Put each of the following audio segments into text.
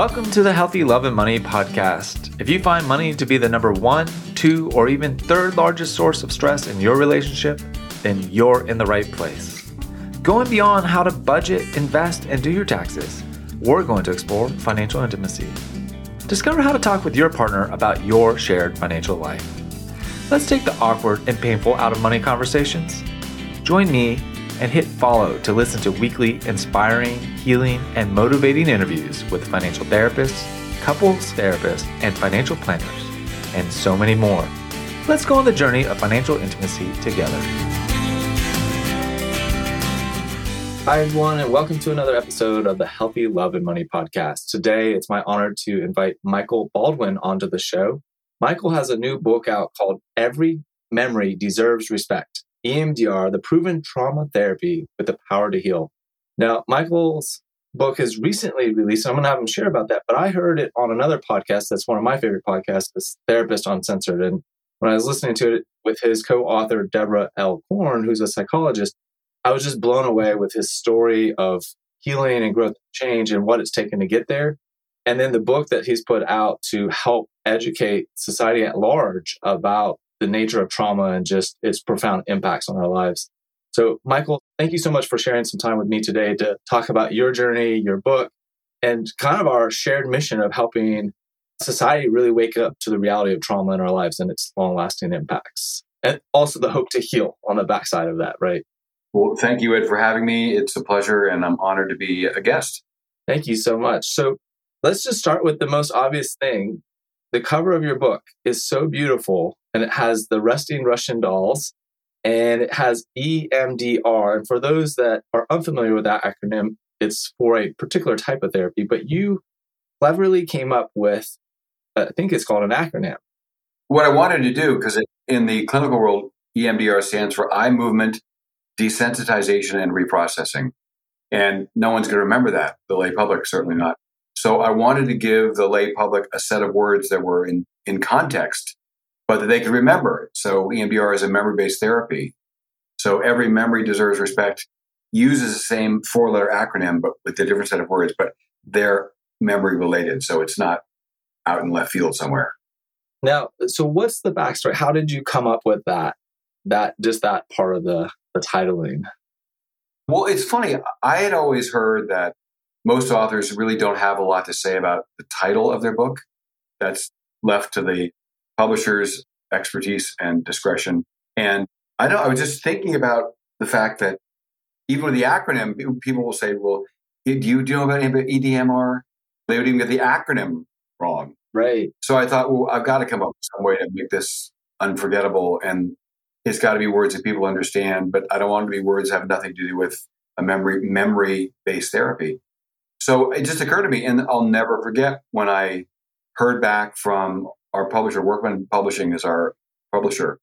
Welcome to the Healthy Love and Money podcast. If you find money to be the number one, two, or even third largest source of stress in your relationship, then you're in the right place. Going beyond how to budget, invest, and do your taxes, we're going to explore financial intimacy. Discover how to talk with your partner about your shared financial life. Let's take the awkward and painful out of money conversations. Join me and hit follow to listen to weekly inspiring, healing, and motivating interviews with financial therapists, couples therapists, and financial planners, and so many more. Let's go on the journey of financial intimacy together. Hi, everyone, and welcome to another episode of the Healthy Love and Money podcast. Today, it's my honor to invite Michael Baldwin onto the show. Michael has a new book out called Every Memory Deserves Respect EMDR, the proven trauma therapy with the power to heal. Now, Michael's book is recently released. I'm going to have him share about that, but I heard it on another podcast that's one of my favorite podcasts, this Therapist Uncensored. And when I was listening to it with his co author, Deborah L. Korn, who's a psychologist, I was just blown away with his story of healing and growth change and what it's taken to get there. And then the book that he's put out to help educate society at large about the nature of trauma and just its profound impacts on our lives. So, Michael, thank you so much for sharing some time with me today to talk about your journey, your book, and kind of our shared mission of helping society really wake up to the reality of trauma in our lives and its long lasting impacts. And also the hope to heal on the backside of that, right? Well, thank you, Ed, for having me. It's a pleasure, and I'm honored to be a guest. Thank you so much. So, let's just start with the most obvious thing. The cover of your book is so beautiful and it has the resting Russian dolls and it has EMDR. And for those that are unfamiliar with that acronym, it's for a particular type of therapy, but you cleverly came up with, I think it's called an acronym. What I wanted to do, because in the clinical world, EMDR stands for eye movement, desensitization, and reprocessing. And no one's going to remember that, the lay public, certainly not. So I wanted to give the lay public a set of words that were in, in context but that they could remember. So EMDR is a memory based therapy. So every memory deserves respect uses the same four letter acronym, but with a different set of words, but they're memory related. So it's not out in left field somewhere. Now, so what's the backstory? How did you come up with that? That just that part of the, the titling? Well, it's funny. I had always heard that most authors really don't have a lot to say about the title of their book. That's left to the publisher's expertise and discretion. And I know I was just thinking about the fact that even with the acronym, people will say, well, do you, do you know about EDMR? They would even get the acronym wrong. Right. So I thought, well, I've got to come up with some way to make this unforgettable. And it's got to be words that people understand, but I don't want it to be words that have nothing to do with a memory memory based therapy. So it just occurred to me, and I'll never forget when I heard back from our publisher, Workman Publishing, is our publisher.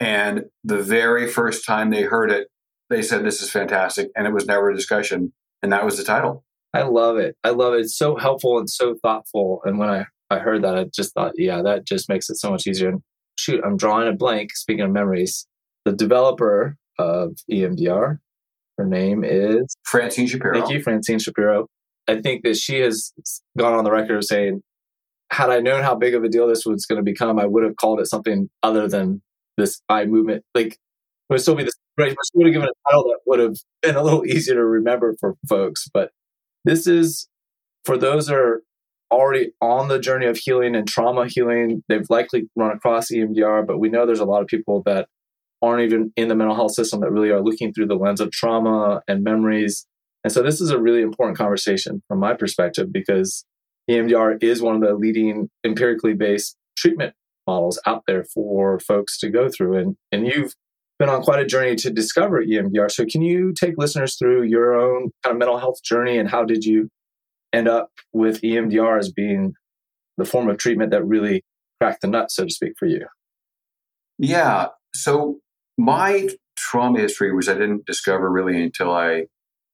And the very first time they heard it, they said, This is fantastic. And it was never a discussion. And that was the title. I love it. I love it. It's so helpful and so thoughtful. And when I, I heard that, I just thought, yeah, that just makes it so much easier. And shoot, I'm drawing a blank. Speaking of memories, the developer of EMDR, her name is Francine Shapiro. Thank you, Francine Shapiro. I think that she has gone on the record of saying had I known how big of a deal this was going to become, I would have called it something other than this eye movement. Like it would still be this, right? She would have given a title that would have been a little easier to remember for folks. But this is for those that are already on the journey of healing and trauma healing. They've likely run across EMDR, but we know there's a lot of people that aren't even in the mental health system that really are looking through the lens of trauma and memories. And so this is a really important conversation from my perspective because EMDR is one of the leading empirically based treatment models out there for folks to go through. And, and you've been on quite a journey to discover EMDR. So, can you take listeners through your own kind of mental health journey and how did you end up with EMDR as being the form of treatment that really cracked the nut, so to speak, for you? Yeah. So, my trauma history, which I didn't discover really until I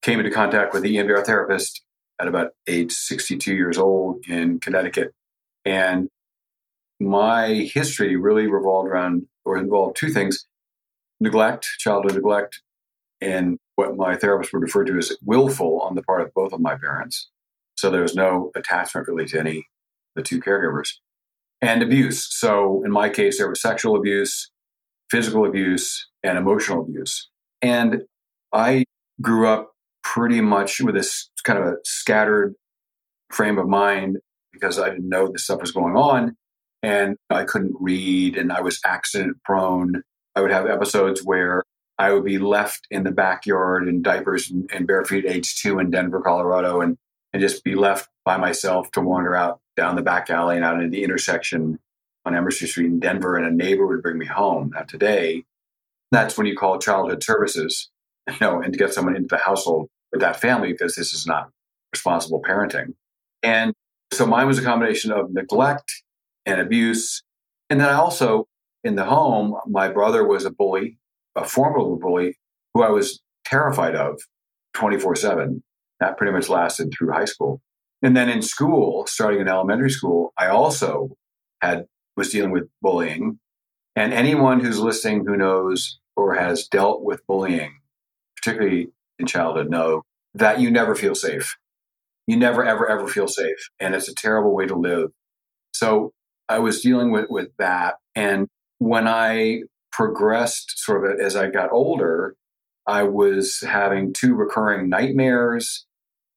came into contact with the EMDR therapist at about age 62 years old in Connecticut. And my history really revolved around or involved two things neglect, childhood neglect, and what my therapist would refer to as willful on the part of both of my parents. So there was no attachment really to any the two caregivers. And abuse. So in my case, there was sexual abuse, physical abuse, and emotional abuse. And I grew up pretty much with this kind of a scattered frame of mind because I didn't know this stuff was going on and I couldn't read and I was accident prone. I would have episodes where I would be left in the backyard in diapers and, and bare feet age two in Denver, Colorado, and, and just be left by myself to wander out down the back alley and out into the intersection on Emerson Street in Denver, and a neighbor would bring me home. Now, today, that's when you call childhood services, you know, and to get someone into the household with that family because this is not responsible parenting. And so mine was a combination of neglect and abuse. And then I also, in the home, my brother was a bully, a formidable bully who I was terrified of 24 7. That pretty much lasted through high school. And then in school, starting in elementary school, I also had was dealing with bullying. And anyone who's listening who knows or has dealt with bullying, particularly in childhood, know that you never feel safe. You never, ever, ever feel safe. And it's a terrible way to live. So I was dealing with, with that. And when I progressed sort of as I got older, I was having two recurring nightmares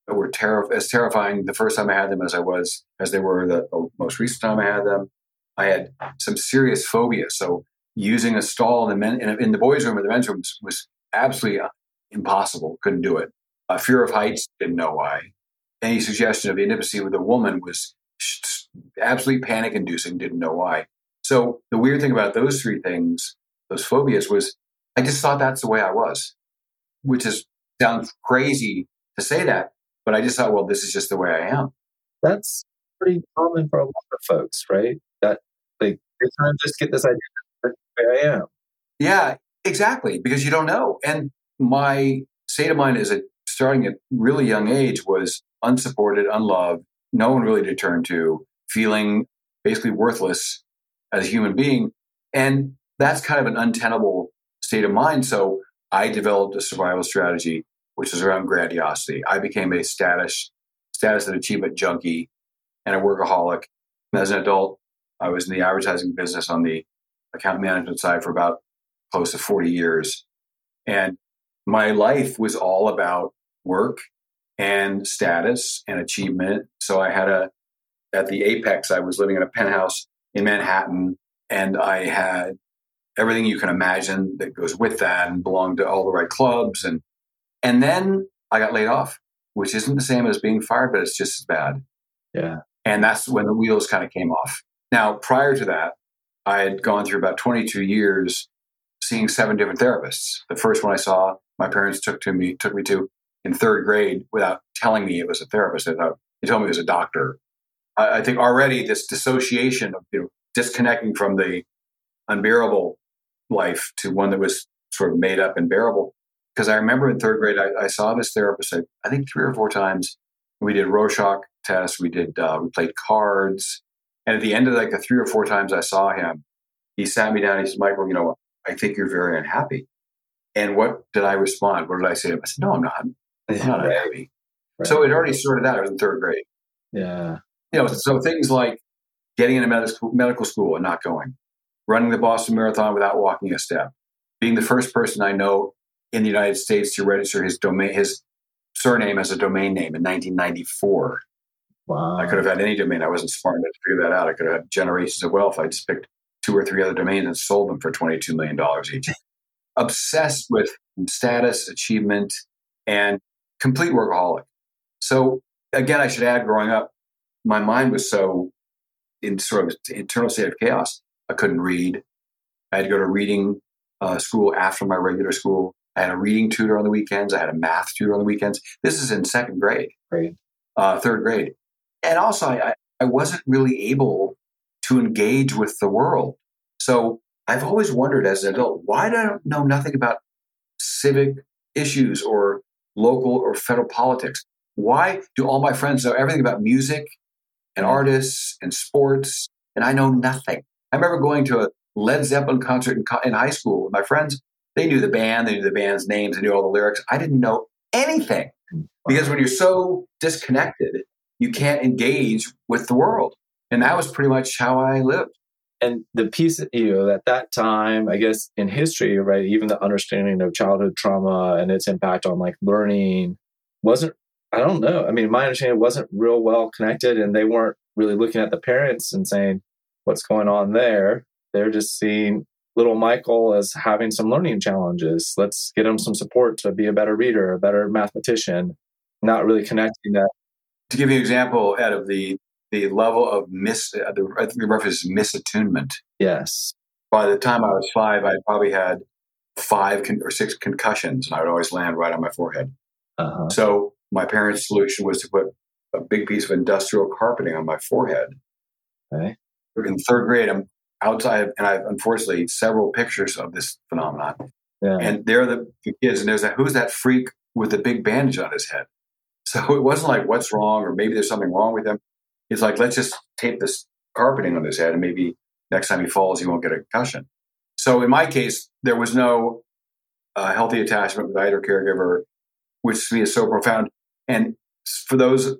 that were as terrifying the first time I had them as I was as they were the most recent time I had them. I had some serious phobia. So using a stall in the men in, in the boys' room or the men's room was, absolutely uh, impossible. Couldn't do it. A fear of heights. Didn't know why. Any suggestion of intimacy with a woman was absolutely panic-inducing. Didn't know why. So the weird thing about those three things, those phobias, was I just thought that's the way I was, which is sounds crazy to say that, but I just thought, well, this is just the way I am. That's pretty common for a lot of folks, right? That they, they just get this idea that I am. Yeah, exactly, because you don't know. And my state of mind is at starting at really young age was unsupported, unloved, no one really to turn to, feeling basically worthless as a human being. And that's kind of an untenable state of mind. So I developed a survival strategy, which is around grandiosity. I became a status, status and achievement junkie and a workaholic. As an adult, I was in the advertising business on the account management side for about close to 40 years. And my life was all about work and status and achievement. So I had a, at the apex, I was living in a penthouse in Manhattan and I had everything you can imagine that goes with that and belonged to all the right clubs. And, and then I got laid off, which isn't the same as being fired, but it's just as bad. Yeah. And that's when the wheels kind of came off. Now, prior to that, I had gone through about 22 years seeing seven different therapists. The first one I saw, my parents took to me, took me to in third grade without telling me it was a therapist. They told me it was a doctor. I, I think already this dissociation of you know disconnecting from the unbearable life to one that was sort of made up and bearable. Because I remember in third grade, I, I saw this therapist. I, I, think three or four times. We did Rorschach tests. We did. Uh, we played cards. And at the end of like the three or four times I saw him, he sat me down. He said, "Michael, you know, I think you're very unhappy." And what did I respond? What did I say? I said, "No, I'm not. I'm not unhappy." Right. So it already started out. I was in third grade. Yeah. You know, so things like getting into medical medical school and not going, running the Boston Marathon without walking a step, being the first person I know in the United States to register his domain, his surname as a domain name in 1994. Wow. I could have had any domain. I wasn't smart enough to figure that out. I could have had generations of wealth. I just picked two or three other domains and sold them for $22 million each. Obsessed with status, achievement, and complete workaholic. So again, I should add, growing up, my mind was so in sort of internal state of chaos. I couldn't read. I had to go to reading uh, school after my regular school. I had a reading tutor on the weekends. I had a math tutor on the weekends. This is in second grade, right. uh, third grade. And also, I, I wasn't really able to engage with the world. So I've always wondered as an adult, why do I know nothing about civic issues or local or federal politics? Why do all my friends know everything about music and mm. artists and sports, and I know nothing? I remember going to a Led Zeppelin concert in, in high school with my friends. They knew the band, they knew the band's names, they knew all the lyrics. I didn't know anything mm. because when you're so disconnected, you can't engage with the world. And that was pretty much how I lived. And the piece, you know, at that time, I guess in history, right, even the understanding of childhood trauma and its impact on like learning wasn't, I don't know. I mean, my understanding wasn't real well connected and they weren't really looking at the parents and saying, what's going on there. They're just seeing little Michael as having some learning challenges. Let's get him some support to be a better reader, a better mathematician, not really connecting that. To give you an example, out of the the level of mis, uh, the, I think the reference is misattunement. Yes. By the time I was five, I probably had five con- or six concussions, and I would always land right on my forehead. Uh-huh. So my parents' solution was to put a big piece of industrial carpeting on my forehead. Okay. In third grade, I'm outside, and I have unfortunately several pictures of this phenomenon. Yeah. And there are the, the kids, and there's that who's that freak with the big bandage on his head? So it wasn't like what's wrong or maybe there's something wrong with him. It's like let's just tape this carpeting on his head, and maybe next time he falls, he won't get a concussion. So in my case, there was no uh, healthy attachment with either caregiver, which to me is so profound. And for those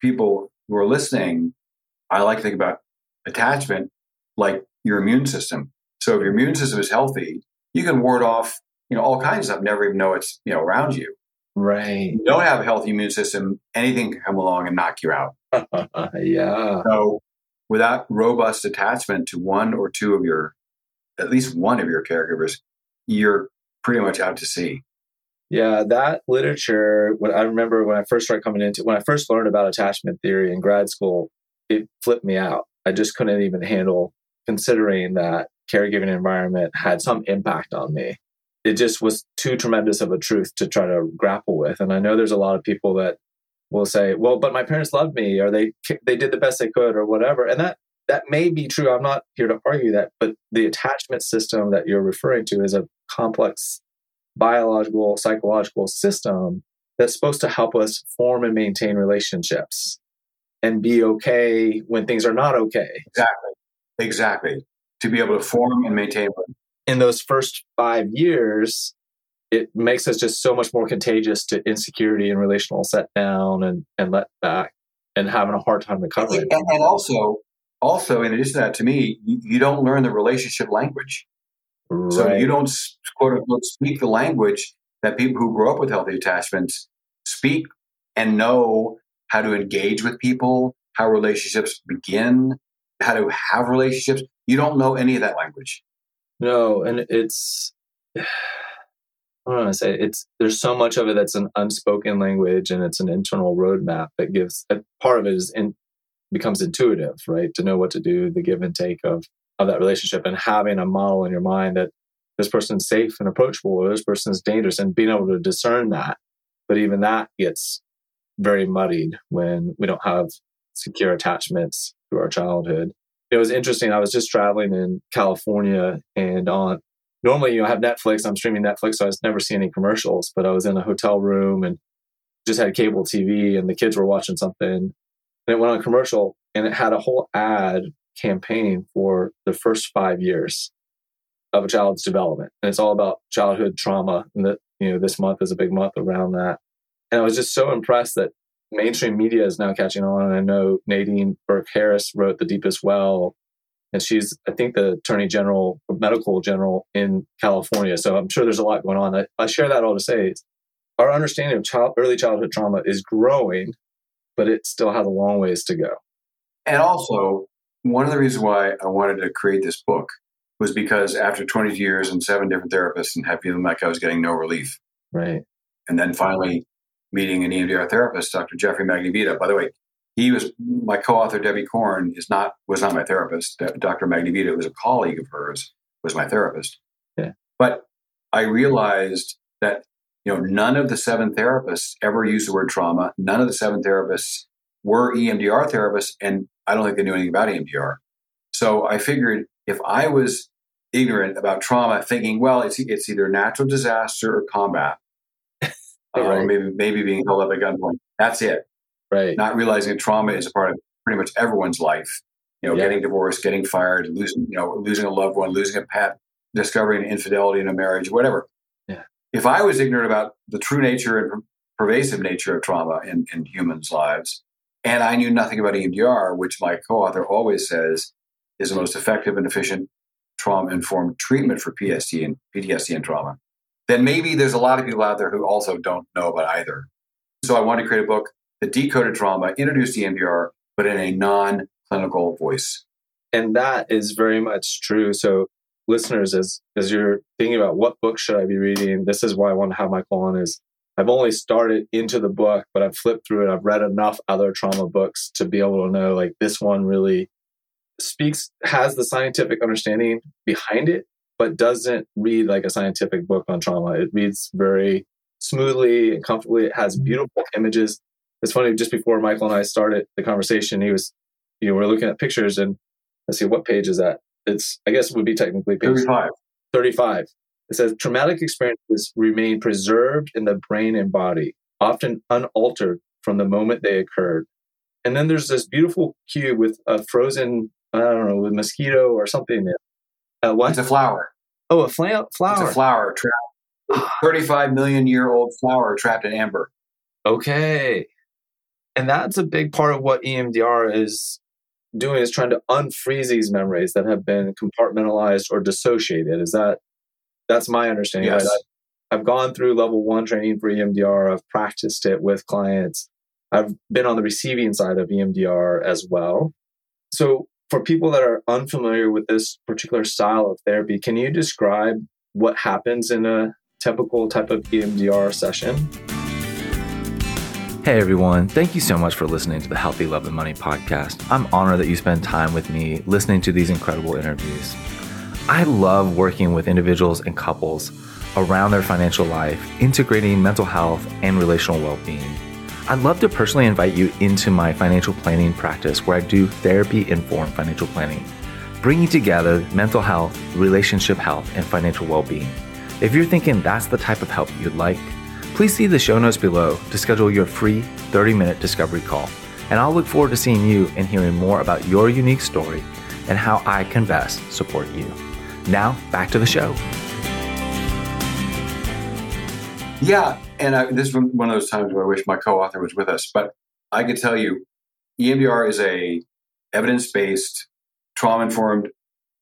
people who are listening, I like to think about attachment like your immune system. So if your immune system is healthy, you can ward off, you know, all kinds of stuff, never even know it's, you know, around you. Right. you don't have a healthy immune system, anything can come along and knock you out. yeah. So without robust attachment to one or two of your, at least one of your caregivers, you're pretty much out to sea. Yeah, that literature, when I remember when I first started coming into, when I first learned about attachment theory in grad school, it flipped me out. I just couldn't even handle considering that caregiving environment had some impact on me. It just was too tremendous of a truth to try to grapple with. And I know there's a lot of people that will say, "Well, but my parents loved me, or they they did the best they could, or whatever." And that that may be true. I'm not here to argue that, but the attachment system that you're referring to is a complex biological, psychological system that's supposed to help us form and maintain relationships and be okay when things are not okay. Exactly. Exactly. To be able to form and maintain. In those first five years, it makes us just so much more contagious to insecurity and relational set down and, and let back and having a hard time recovering. And, and also, also in addition to that, to me, you, you don't learn the relationship language. Right. So you don't quote unquote speak the language that people who grow up with healthy attachments speak and know how to engage with people, how relationships begin, how to have relationships. You don't know any of that language. No, and it's I don't want to say it's there's so much of it that's an unspoken language and it's an internal roadmap that gives part of it is in becomes intuitive, right? To know what to do, the give and take of of that relationship and having a model in your mind that this person's safe and approachable or this person's dangerous and being able to discern that. But even that gets very muddied when we don't have secure attachments through our childhood. It was interesting. I was just traveling in California and on normally you know, I have Netflix, I'm streaming Netflix, so I was never see any commercials, but I was in a hotel room and just had cable TV and the kids were watching something and it went on commercial and it had a whole ad campaign for the first five years of a child's development. And it's all about childhood trauma. And that, you know, this month is a big month around that. And I was just so impressed that mainstream media is now catching on. And I know Nadine Burke Harris wrote The Deepest Well, and she's, I think, the attorney general, medical general in California. So I'm sure there's a lot going on. I, I share that all to say our understanding of child, early childhood trauma is growing, but it still has a long ways to go. And also, one of the reasons why I wanted to create this book was because after 20 years and seven different therapists and had feeling like I was getting no relief. Right. And then finally meeting an EMDR therapist, Dr. Jeffrey Magnavita. By the way, he was my co-author. Debbie Korn is not was not my therapist. Dr. Magnavita was a colleague of hers, was my therapist. Yeah. But I realized that you know none of the seven therapists ever used the word trauma. None of the seven therapists were EMDR therapists, and I don't think they knew anything about EMDR. So I figured if I was ignorant about trauma, thinking, well, it's it's either natural disaster or combat, right. or maybe maybe being held up at gunpoint. That's it. Right. Not realizing that trauma is a part of pretty much everyone's life. You know, getting divorced, getting fired, losing you know losing a loved one, losing a pet, discovering infidelity in a marriage, whatever. Yeah. If I was ignorant about the true nature and pervasive nature of trauma in, in humans' lives, And I knew nothing about EMDR, which my co author always says is the most effective and efficient trauma informed treatment for PST and PTSD and trauma. Then maybe there's a lot of people out there who also don't know about either. So I wanted to create a book that decoded trauma, introduced EMDR, but in a non clinical voice. And that is very much true. So listeners, as as you're thinking about what book should I be reading, this is why I want to have Michael on is I've only started into the book, but I've flipped through it. I've read enough other trauma books to be able to know like this one really speaks, has the scientific understanding behind it, but doesn't read like a scientific book on trauma. It reads very smoothly and comfortably. It has mm-hmm. beautiful images. It's funny, just before Michael and I started the conversation, he was, you know, we are looking at pictures and let's see, what page is that? It's, I guess it would be technically page 35. 35. It says traumatic experiences remain preserved in the brain and body, often unaltered from the moment they occurred. And then there's this beautiful cube with a frozen, I don't know, with mosquito or something. Uh, what? It's a flower. Oh, a fla- flower. It's a flower trapped. 35 million year old flower trapped in amber. Okay. And that's a big part of what EMDR is doing is trying to unfreeze these memories that have been compartmentalized or dissociated. Is that that's my understanding. Yes. Right? I've gone through level one training for EMDR. I've practiced it with clients. I've been on the receiving side of EMDR as well. So, for people that are unfamiliar with this particular style of therapy, can you describe what happens in a typical type of EMDR session? Hey everyone, thank you so much for listening to the Healthy Love and Money podcast. I'm honored that you spend time with me listening to these incredible interviews. I love working with individuals and couples around their financial life, integrating mental health and relational well being. I'd love to personally invite you into my financial planning practice where I do therapy informed financial planning, bringing together mental health, relationship health, and financial well being. If you're thinking that's the type of help you'd like, please see the show notes below to schedule your free 30 minute discovery call. And I'll look forward to seeing you and hearing more about your unique story and how I can best support you. Now, back to the show. Yeah, and I, this is one of those times where I wish my co-author was with us. But I could tell you, EMDR is a evidence-based, trauma-informed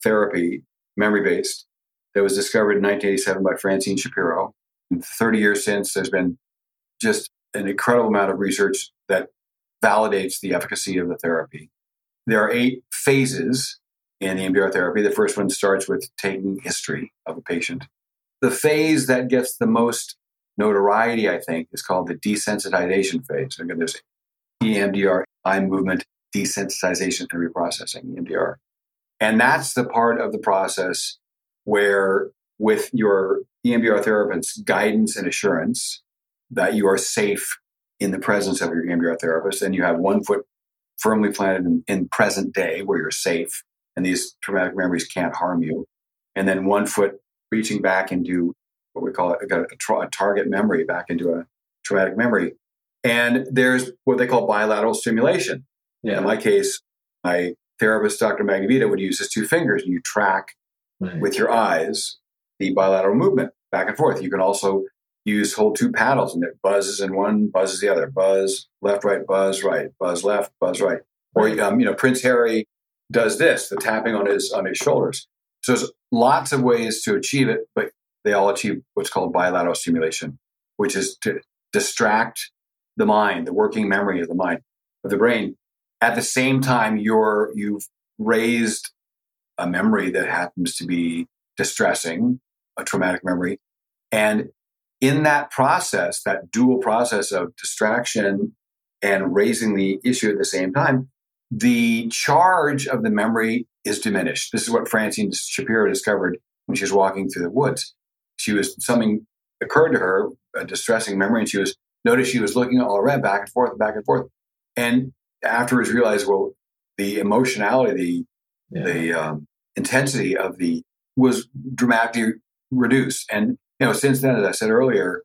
therapy, memory-based, that was discovered in 1987 by Francine Shapiro. And 30 years since, there's been just an incredible amount of research that validates the efficacy of the therapy. There are eight phases in EMDR therapy. The first one starts with taking history of a patient. The phase that gets the most notoriety, I think, is called the desensitization phase. Again, there's EMDR, eye movement desensitization and reprocessing, EMDR. And that's the part of the process where, with your EMDR therapist's guidance and assurance that you are safe in the presence of your EMDR therapist, and you have one foot firmly planted in, in present day where you're safe and these traumatic memories can't harm you. And then one foot reaching back into what we call it, a, a, a target memory, back into a traumatic memory. And there's what they call bilateral stimulation. Yeah. In my case, my therapist, Dr. Magnavita, would use his two fingers and you track right. with your eyes the bilateral movement back and forth. You can also use hold two paddles and it buzzes in one, buzzes the other, buzz left, right, buzz right, buzz left, buzz right. Or um, you know, Prince Harry does this, the tapping on his on his shoulders. So there's lots of ways to achieve it, but they all achieve what's called bilateral stimulation, which is to distract the mind, the working memory of the mind, of the brain. At the same time, you're you've raised a memory that happens to be distressing, a traumatic memory. And in that process, that dual process of distraction and raising the issue at the same time, the charge of the memory is diminished. This is what Francine Shapiro discovered when she was walking through the woods. She was something occurred to her, a distressing memory, and she was noticed she was looking all around, back and forth, back and forth, and afterwards realized, well, the emotionality, the yeah. the um, intensity of the was dramatically reduced. And you know, since then, as I said earlier,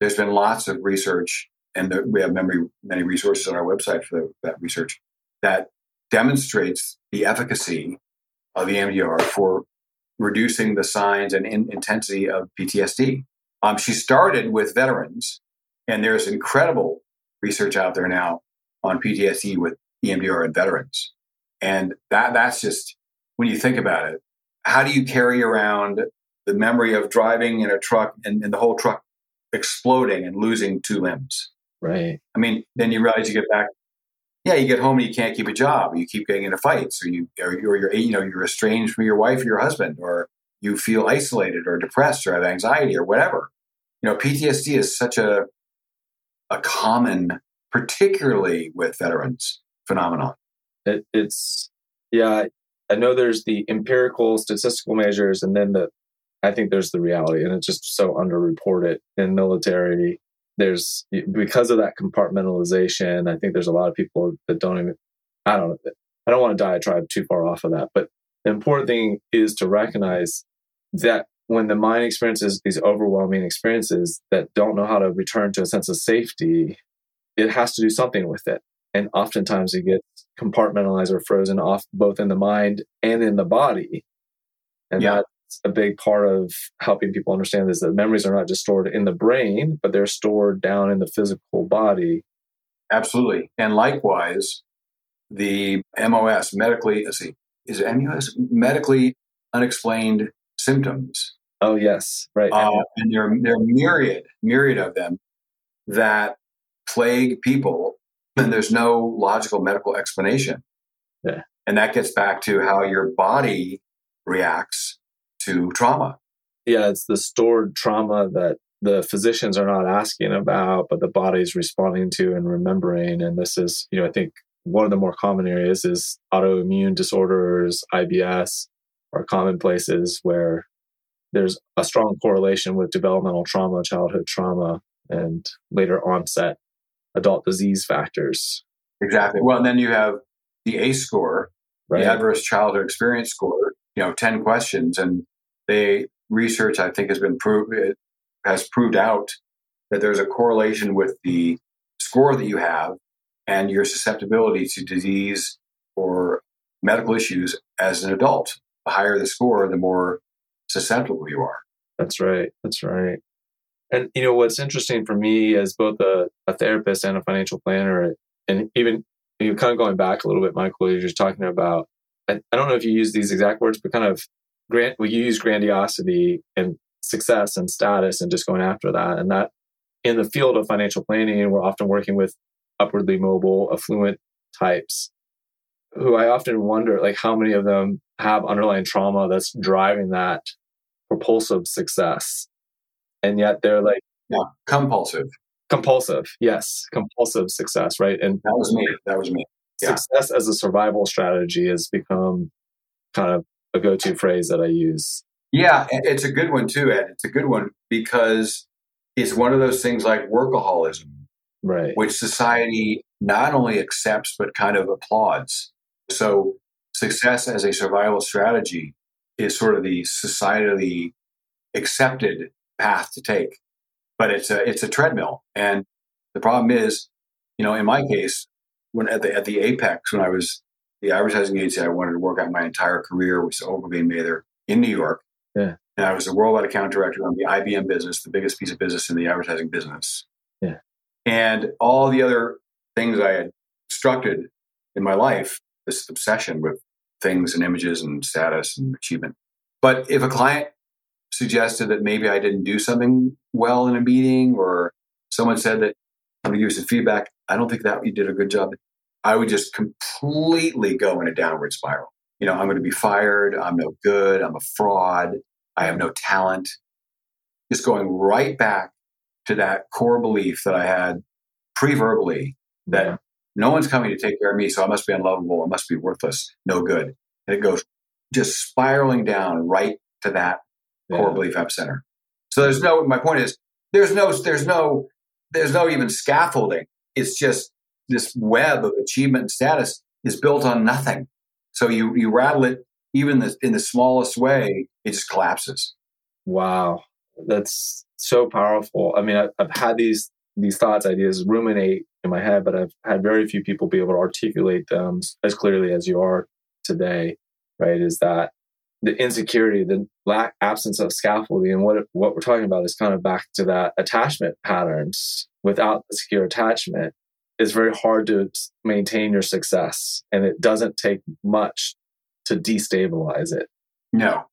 there's been lots of research, and we have memory, many resources on our website for the, that research that demonstrates the efficacy of the MDR for reducing the signs and in- intensity of PTSD. Um, she started with veterans, and there's incredible research out there now on PTSD with EMDR and veterans. And that that's just when you think about it, how do you carry around the memory of driving in a truck and, and the whole truck exploding and losing two limbs? Right. I mean, then you realize you get back. Yeah, you get home and you can't keep a job. You keep getting into fights, or you, or you're, you know, you're estranged from your wife or your husband, or you feel isolated or depressed or have anxiety or whatever. You know, PTSD is such a a common, particularly with veterans, phenomenon. It, it's yeah. I know there's the empirical statistical measures, and then the I think there's the reality, and it's just so underreported in military. There's because of that compartmentalization. I think there's a lot of people that don't even. I don't. I don't want to diatribe too far off of that, but the important thing is to recognize that when the mind experiences these overwhelming experiences that don't know how to return to a sense of safety, it has to do something with it. And oftentimes it gets compartmentalized or frozen off both in the mind and in the body. And yeah. that's a big part of helping people understand is that memories are not just stored in the brain, but they're stored down in the physical body. Absolutely. And likewise, the MOS, medically, let's see, is it MOS? Medically unexplained symptoms. Oh yes, right. Uh, and there, there are myriad, myriad of them that plague people, and there's no logical medical explanation. Yeah. And that gets back to how your body reacts to trauma. Yeah, it's the stored trauma that the physicians are not asking about, but the body's responding to and remembering. And this is, you know, I think one of the more common areas is autoimmune disorders, IBS, are common places where there's a strong correlation with developmental trauma, childhood trauma, and later onset adult disease factors. Exactly. Well, and then you have the ACE score, right. the adverse childhood experience score, you know, 10 questions. And they research, I think, has been proved, has proved out that there's a correlation with the score that you have and your susceptibility to disease or medical issues as an adult the higher the score, the more susceptible you are. That's right. That's right. And you know what's interesting for me as both a, a therapist and a financial planner, and even you kind of going back a little bit, Michael, you're just talking about. I, I don't know if you use these exact words, but kind of grant. We use grandiosity and success and status, and just going after that. And that in the field of financial planning, we're often working with upwardly mobile, affluent types who I often wonder, like, how many of them have underlying trauma that's driving that propulsive success. And yet they're like, yeah, compulsive. Compulsive, yes, compulsive success, right? And that was me. That was me. Yeah. Success as a survival strategy has become kind of a go to phrase that I use. Yeah, it's a good one too, Ed. It's a good one because it's one of those things like workaholism, right? Which society not only accepts but kind of applauds. So success as a survival strategy is sort of the societally accepted path to take. But it's a it's a treadmill. And the problem is, you know, in my case, when at the at the apex, when I was the advertising agency I wanted to work out my entire career was Ogilvy and Mather in New York. Yeah. And I was a worldwide account director on the IBM business, the biggest piece of business in the advertising business. Yeah. And all the other things I had constructed in my life this obsession with things and images and status and achievement. But if a client suggested that maybe I didn't do something well in a meeting or someone said that I'm going to give you some feedback, I don't think that you did a good job. I would just completely go in a downward spiral. You know, I'm going to be fired. I'm no good. I'm a fraud. I have no talent. Just going right back to that core belief that I had pre verbally that no one's coming to take care of me, so I must be unlovable. I must be worthless, no good. And it goes just spiraling down right to that yeah. core belief epicenter. So there's no, my point is, there's no, there's no, there's no even scaffolding. It's just this web of achievement and status is built on nothing. So you, you rattle it even the, in the smallest way, it just collapses. Wow. That's so powerful. I mean, I've, I've had these, these thoughts, ideas ruminate in my head, but I've had very few people be able to articulate them as clearly as you are today, right? Is that the insecurity, the lack absence of scaffolding, and what what we're talking about is kind of back to that attachment patterns. Without the secure attachment, it's very hard to maintain your success and it doesn't take much to destabilize it. No.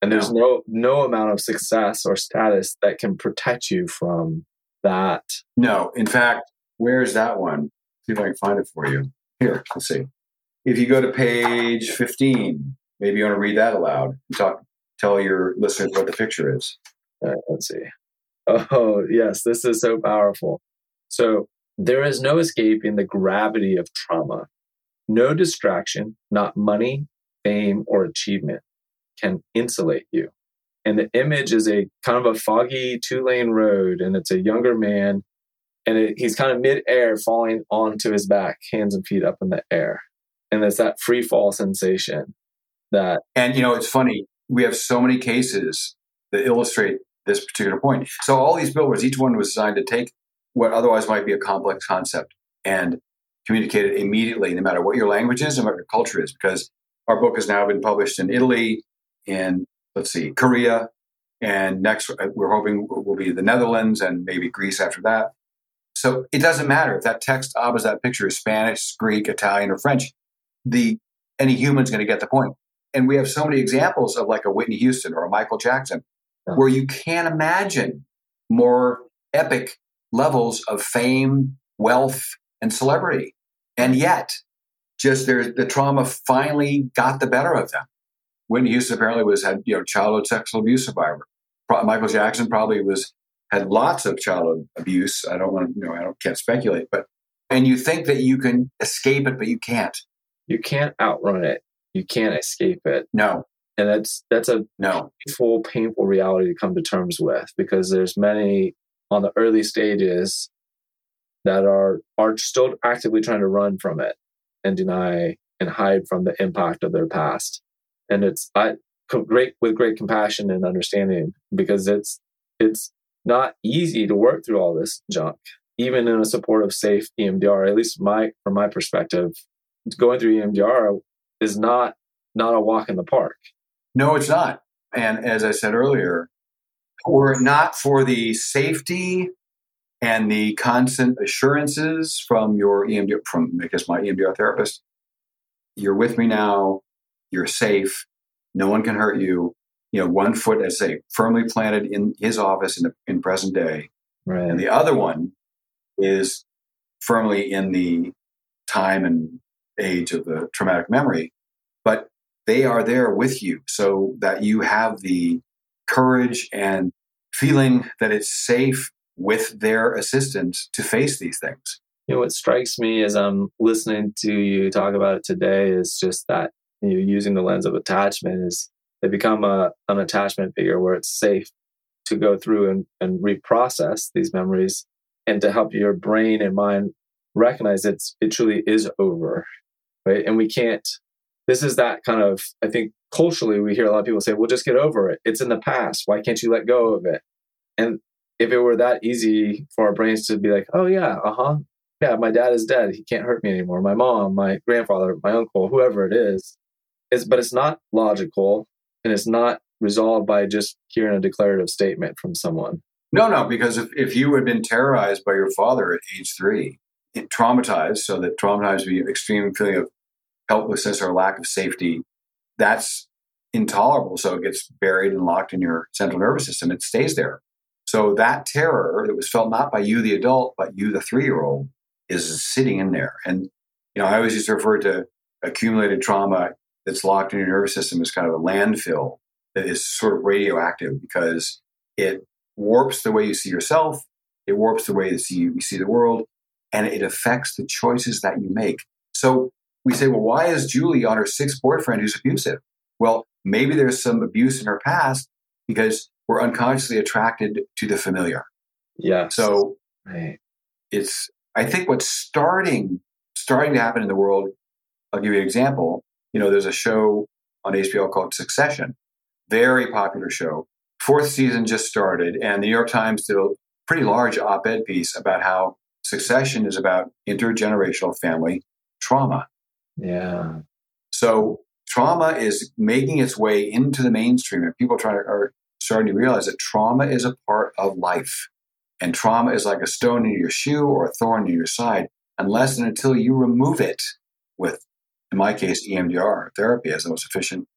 And there's no no, amount of success or status that can protect you from that. No. In fact, where's that one? See if I can find it for you. Here, let's see. If you go to page 15, maybe you want to read that aloud. and Talk, tell your listeners what the picture is. Right, let's see. Oh, yes, this is so powerful. So, there is no escaping the gravity of trauma. No distraction, not money, fame, or achievement, can insulate you. And the image is a kind of a foggy two lane road, and it's a younger man, and it, he's kind of mid-air falling onto his back, hands and feet up in the air. And it's that free fall sensation that. And, you know, it's funny. We have so many cases that illustrate this particular point. So all these billboards, each one was designed to take what otherwise might be a complex concept and communicate it immediately, no matter what your language is and what your culture is. Because our book has now been published in Italy, in let's see, Korea, and next uh, we're hoping will be the Netherlands and maybe Greece after that. So it doesn't matter if that text opposite that picture is Spanish, Greek, Italian, or French. The any human's going to get the point. And we have so many examples of like a Whitney Houston or a Michael Jackson, yeah. where you can't imagine more epic levels of fame, wealth, and celebrity. And yet, just there's the trauma finally got the better of them. Whitney Houston apparently was had you know childhood sexual abuse survivor. Michael Jackson probably was had lots of childhood abuse. I don't want to you know I don't can't speculate, but and you think that you can escape it, but you can't. You can't outrun it. You can't escape it. No. And that's that's a no full painful reality to come to terms with because there's many on the early stages that are are still actively trying to run from it and deny and hide from the impact of their past. And it's I great with great compassion and understanding because it's it's not easy to work through all this junk, even in a supportive, safe EMDR. At least my from my perspective, going through EMDR is not not a walk in the park. No, it's not. And as I said earlier, were it not for the safety and the constant assurances from your EMDR, from I guess my EMDR therapist, you're with me now, you're safe, no one can hurt you. You know, one foot, as I say, firmly planted in his office in the in present day, right. and the other one is firmly in the time and age of the traumatic memory. But they are there with you, so that you have the courage and feeling that it's safe with their assistance to face these things. You know, what strikes me as I'm listening to you talk about it today is just that you know, using the lens of attachment is they become a, an attachment figure where it's safe to go through and, and reprocess these memories and to help your brain and mind recognize it's it truly is over right and we can't this is that kind of i think culturally we hear a lot of people say well just get over it. It's in the past. Why can't you let go of it? And if it were that easy for our brains to be like oh yeah uh-huh. Yeah my dad is dead. He can't hurt me anymore. My mom my grandfather my uncle whoever it is. Is but it's not logical and it's not resolved by just hearing a declarative statement from someone. No no because if, if you had been terrorized by your father at age three traumatized so that traumatized be extreme feeling of helplessness or lack of safety that's intolerable. So it gets buried and locked in your central nervous system. It stays there. So that terror that was felt not by you, the adult, but you, the three year old, is sitting in there. And, you know, I always used to refer to accumulated trauma that's locked in your nervous system as kind of a landfill that is sort of radioactive because it warps the way you see yourself, it warps the way you see, you see the world, and it affects the choices that you make. So we say, well, why is Julie on her sixth boyfriend who's abusive? Well, maybe there's some abuse in her past because we're unconsciously attracted to the familiar. Yeah. So right. it's I think what's starting starting to happen in the world. I'll give you an example. You know, there's a show on HBO called Succession, very popular show. Fourth season just started, and the New York Times did a pretty large op-ed piece about how Succession is about intergenerational family trauma. Yeah. So trauma is making its way into the mainstream, and people trying to, are starting to realize that trauma is a part of life. And trauma is like a stone in your shoe or a thorn in your side. unless and until you remove it with, in my case, EMDR therapy as the most efficient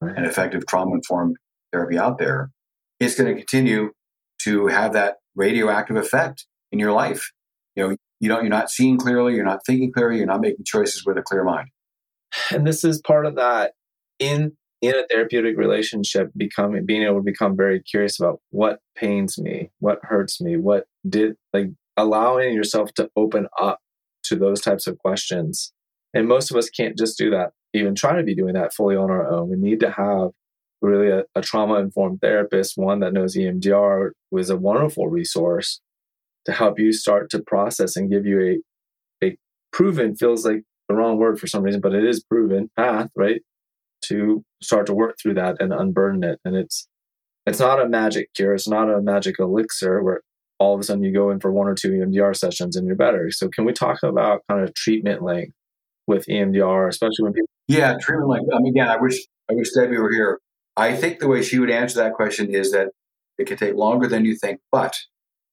right. and effective trauma informed therapy out there, it's going to continue to have that radioactive effect in your life. You know, you're not seeing clearly, you're not thinking clearly, you're not making choices with a clear mind. And this is part of that in in a therapeutic relationship becoming being able to become very curious about what pains me what hurts me what did like allowing yourself to open up to those types of questions and most of us can't just do that even try to be doing that fully on our own we need to have really a, a trauma informed therapist one that knows emdr was a wonderful resource to help you start to process and give you a a proven feels like the wrong word for some reason but it is proven path right to start to work through that and unburden it. And it's it's not a magic cure. It's not a magic elixir where all of a sudden you go in for one or two EMDR sessions and you're better. So can we talk about kind of treatment length with EMDR, especially when people? Yeah, treatment length. I mean, again, I wish I wish Debbie were here. I think the way she would answer that question is that it can take longer than you think. But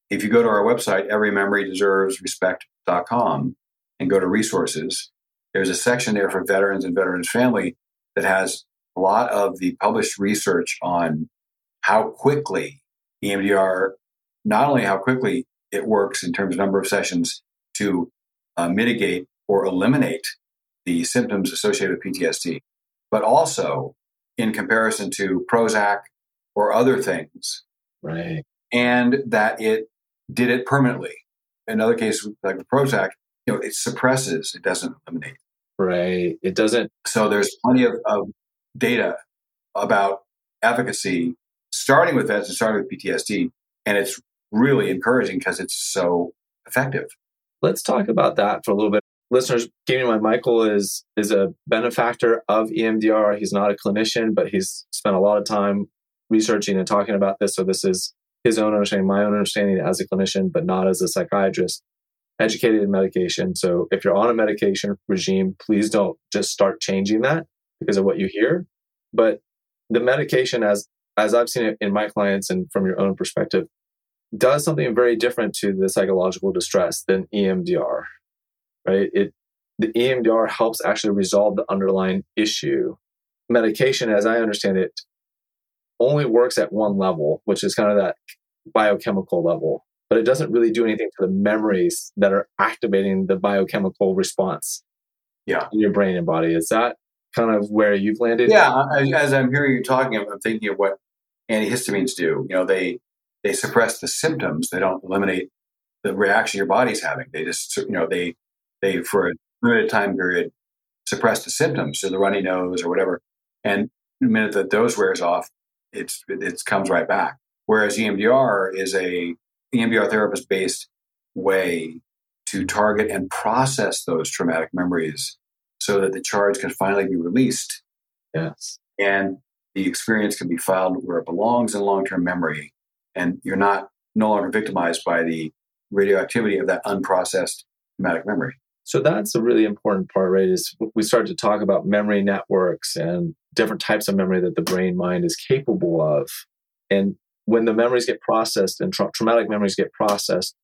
if you go to our website, everymemorydeservesrespect.com, and go to resources, there's a section there for veterans and veterans family that has a lot of the published research on how quickly EMDR, not only how quickly it works in terms of number of sessions to uh, mitigate or eliminate the symptoms associated with PTSD, but also in comparison to Prozac or other things. Right. And that it did it permanently. In other cases, like with Prozac, you know, it suppresses, it doesn't eliminate. Right. It doesn't. So there's plenty of, of data about efficacy, starting with vets and starting with PTSD. And it's really encouraging because it's so effective. Let's talk about that for a little bit. Listeners, keep in mind, Michael is is a benefactor of EMDR. He's not a clinician, but he's spent a lot of time researching and talking about this. So this is his own understanding, my own understanding as a clinician, but not as a psychiatrist educated in medication. So if you're on a medication regime, please don't just start changing that because of what you hear. But the medication, as as I've seen it in my clients and from your own perspective, does something very different to the psychological distress than EMDR. Right? It the EMDR helps actually resolve the underlying issue. Medication, as I understand it, only works at one level, which is kind of that biochemical level but it doesn't really do anything to the memories that are activating the biochemical response yeah. in your brain and body. Is that kind of where you've landed? Yeah. As I'm hearing you talking, I'm thinking of what antihistamines do. You know, they they suppress the symptoms. They don't eliminate the reaction your body's having. They just, you know, they they for a limited time period suppress the symptoms, so the runny nose or whatever. And the minute that those wears off, it's it comes right back. Whereas EMDR is a EMDR therapist based way to target and process those traumatic memories so that the charge can finally be released. Yes. And the experience can be filed where it belongs in long term memory. And you're not no longer victimized by the radioactivity of that unprocessed traumatic memory. So that's a really important part, right? Is we start to talk about memory networks and different types of memory that the brain mind is capable of. And when the memories get processed and tra- traumatic memories get processed,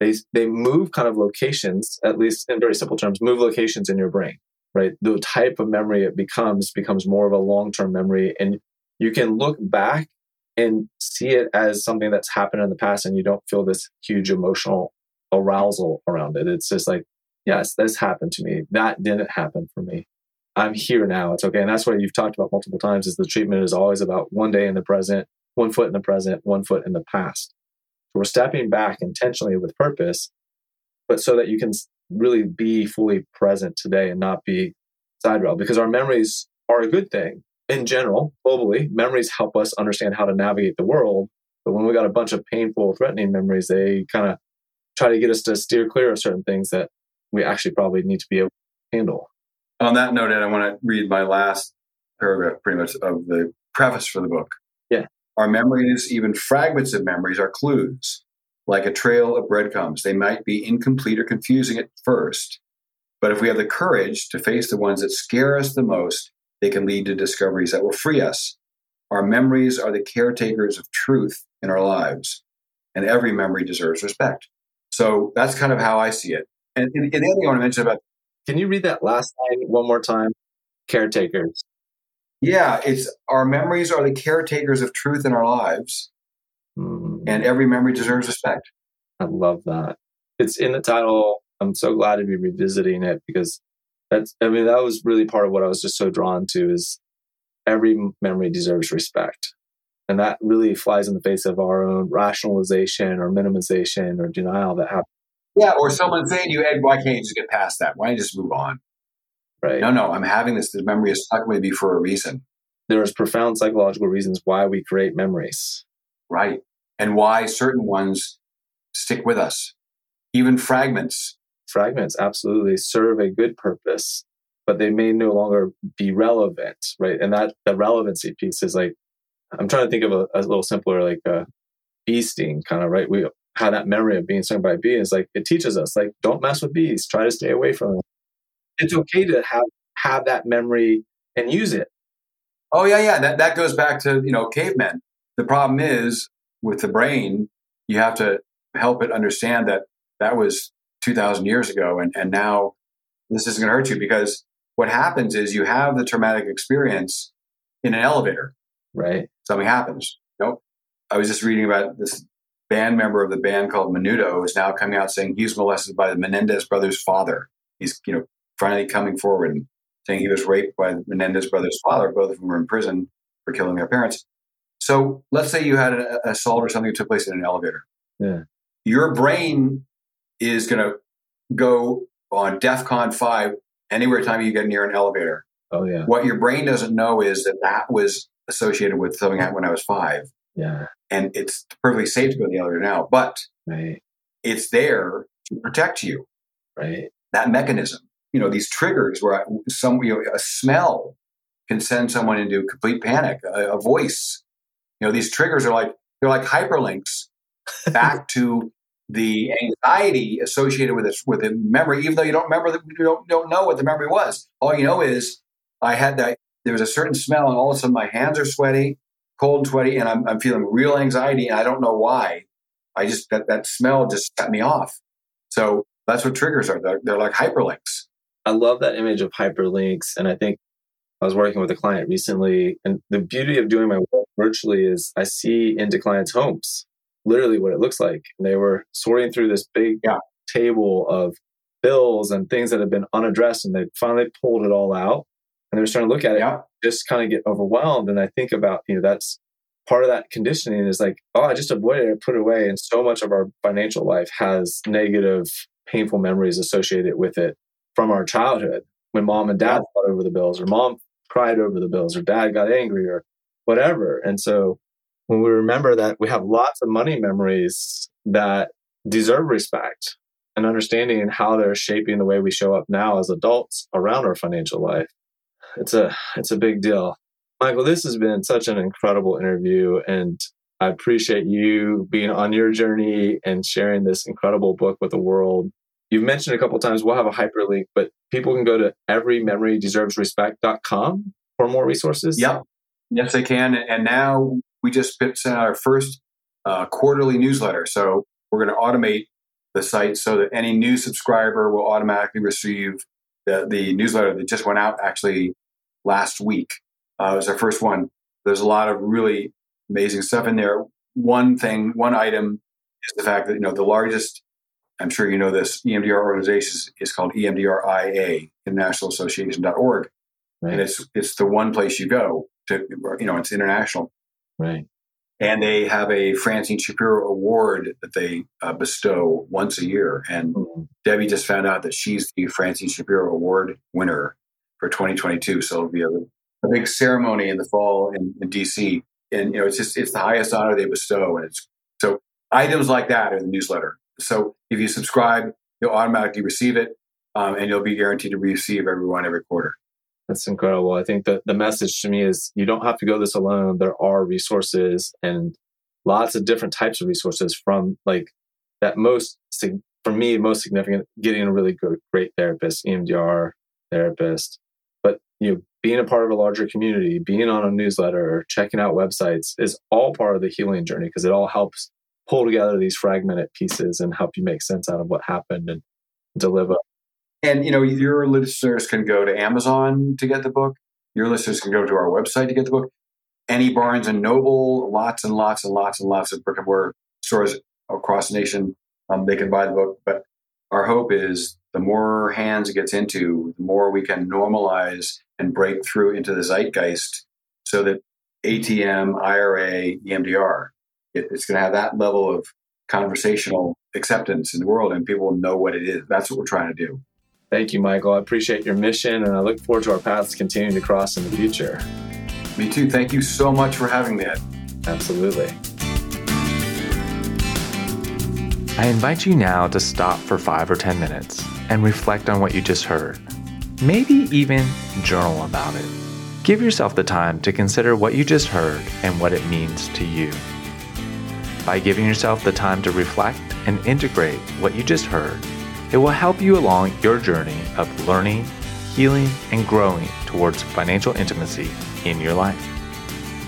they they move kind of locations, at least in very simple terms, move locations in your brain, right? The type of memory it becomes becomes more of a long term memory, and you can look back and see it as something that's happened in the past, and you don't feel this huge emotional arousal around it. It's just like, yes, this happened to me. That didn't happen for me. I'm here now. It's okay. And that's what you've talked about multiple times is the treatment is always about one day in the present, one foot in the present, one foot in the past. So we're stepping back intentionally with purpose, but so that you can really be fully present today and not be side rail because our memories are a good thing in general, globally. Memories help us understand how to navigate the world. But when we got a bunch of painful, threatening memories, they kind of try to get us to steer clear of certain things that we actually probably need to be able to handle. On that note, Ed, I want to read my last paragraph pretty much of the preface for the book. Yeah. Our memories, even fragments of memories, are clues, like a trail of breadcrumbs. They might be incomplete or confusing at first, but if we have the courage to face the ones that scare us the most, they can lead to discoveries that will free us. Our memories are the caretakers of truth in our lives, and every memory deserves respect. So that's kind of how I see it. And, and the other thing I want to mention about can you read that last line one more time? Caretakers. Yeah, it's our memories are the caretakers of truth in our lives, mm. and every memory deserves respect. I love that. It's in the title. I'm so glad to be revisiting it because that's. I mean, that was really part of what I was just so drawn to. Is every memory deserves respect, and that really flies in the face of our own rationalization or minimization or denial that happens. Yeah, or someone saying to you, Ed, why can't you just get past that? Why don't you just move on? Right. No, no, I'm having this. The memory is stuck with me for a reason. There's profound psychological reasons why we create memories. Right. And why certain ones stick with us. Even fragments. Fragments absolutely serve a good purpose, but they may no longer be relevant, right? And that the relevancy piece is like, I'm trying to think of a, a little simpler, like a bee sting kind of, right? We have that memory of being stung by a bee is like, it teaches us, like, don't mess with bees, try to stay away from them it's okay to have have that memory and use it. Oh yeah, yeah. That that goes back to you know cavemen. The problem is with the brain, you have to help it understand that that was two thousand years ago, and and now this isn't going to hurt you because what happens is you have the traumatic experience in an elevator. Right. Something happens. Nope. I was just reading about this band member of the band called Menudo is now coming out saying he was molested by the Menendez brothers' father. He's you know finally coming forward and saying he was raped by the Menendez brothers' father, both of whom were in prison for killing their parents. So let's say you had an assault or something that took place in an elevator. Yeah. Your brain is going to go on DEFCON 5 anywhere time you get near an elevator. Oh, yeah. What your brain doesn't know is that that was associated with something when I was five. Yeah. And it's perfectly safe to go the elevator now, but right. it's there to protect you. Right. That mechanism you know these triggers where some you know a smell can send someone into complete panic a, a voice you know these triggers are like they're like hyperlinks back to the anxiety associated with this with the memory even though you don't remember that you don't, don't know what the memory was all you know is i had that there was a certain smell and all of a sudden my hands are sweaty cold and sweaty and i'm, I'm feeling real anxiety and i don't know why i just that, that smell just set me off so that's what triggers are they're, they're like hyperlinks I love that image of hyperlinks. And I think I was working with a client recently, and the beauty of doing my work virtually is I see into clients' homes, literally what it looks like. And they were sorting through this big yeah. table of bills and things that have been unaddressed, and they finally pulled it all out. And they were starting to look at it, yeah. just kind of get overwhelmed. And I think about, you know, that's part of that conditioning is like, oh, I just avoided it, put it away. And so much of our financial life has negative, painful memories associated with it from our childhood when mom and dad fought over the bills or mom cried over the bills or dad got angry or whatever. And so when we remember that we have lots of money memories that deserve respect and understanding how they're shaping the way we show up now as adults around our financial life, it's a it's a big deal. Michael, this has been such an incredible interview and I appreciate you being on your journey and sharing this incredible book with the world. You've mentioned a couple times we'll have a hyperlink, but people can go to everymemorydeservesrespect.com for more resources. Yep. Yes, they can. And now we just sent out our first uh, quarterly newsletter. So we're going to automate the site so that any new subscriber will automatically receive the, the newsletter that just went out actually last week. Uh, it was our first one. There's a lot of really amazing stuff in there. One thing, one item is the fact that you know the largest I'm sure you know this EMDR organization is called EMDRIA, internationalassociation.org. Right. And it's it's the one place you go to you know, it's international. Right. And they have a Francine Shapiro Award that they uh, bestow once a year. And mm-hmm. Debbie just found out that she's the Francine Shapiro Award winner for 2022. So it'll be a, a big ceremony in the fall in, in DC. And you know, it's just it's the highest honor they bestow. And it's so items like that are the newsletter. So if you subscribe, you'll automatically receive it, um, and you'll be guaranteed to receive every one every quarter. That's incredible. I think that the message to me is you don't have to go this alone. There are resources and lots of different types of resources from like that most for me most significant getting a really good great therapist, EMDR therapist, but you know being a part of a larger community, being on a newsletter, checking out websites is all part of the healing journey because it all helps pull together these fragmented pieces and help you make sense out of what happened. And deliver. And you know, your listeners can go to Amazon to get the book. Your listeners can go to our website to get the book. Any Barnes and Noble, lots and lots and lots and lots of brick and mortar stores across the nation, um, they can buy the book. But our hope is the more hands it gets into, the more we can normalize and break through into the zeitgeist so that ATM, IRA, EMDR, it, it's going to have that level of conversational acceptance in the world and people know what it is. That's what we're trying to do. Thank you, Michael. I appreciate your mission and I look forward to our paths continuing to cross in the future. Me too. Thank you so much for having me. Absolutely. I invite you now to stop for five or 10 minutes and reflect on what you just heard. Maybe even journal about it. Give yourself the time to consider what you just heard and what it means to you. By giving yourself the time to reflect and integrate what you just heard, it will help you along your journey of learning, healing, and growing towards financial intimacy in your life.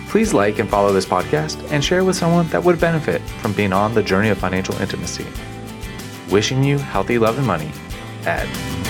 Please like and follow this podcast and share with someone that would benefit from being on the journey of financial intimacy. Wishing you healthy love and money, Ed.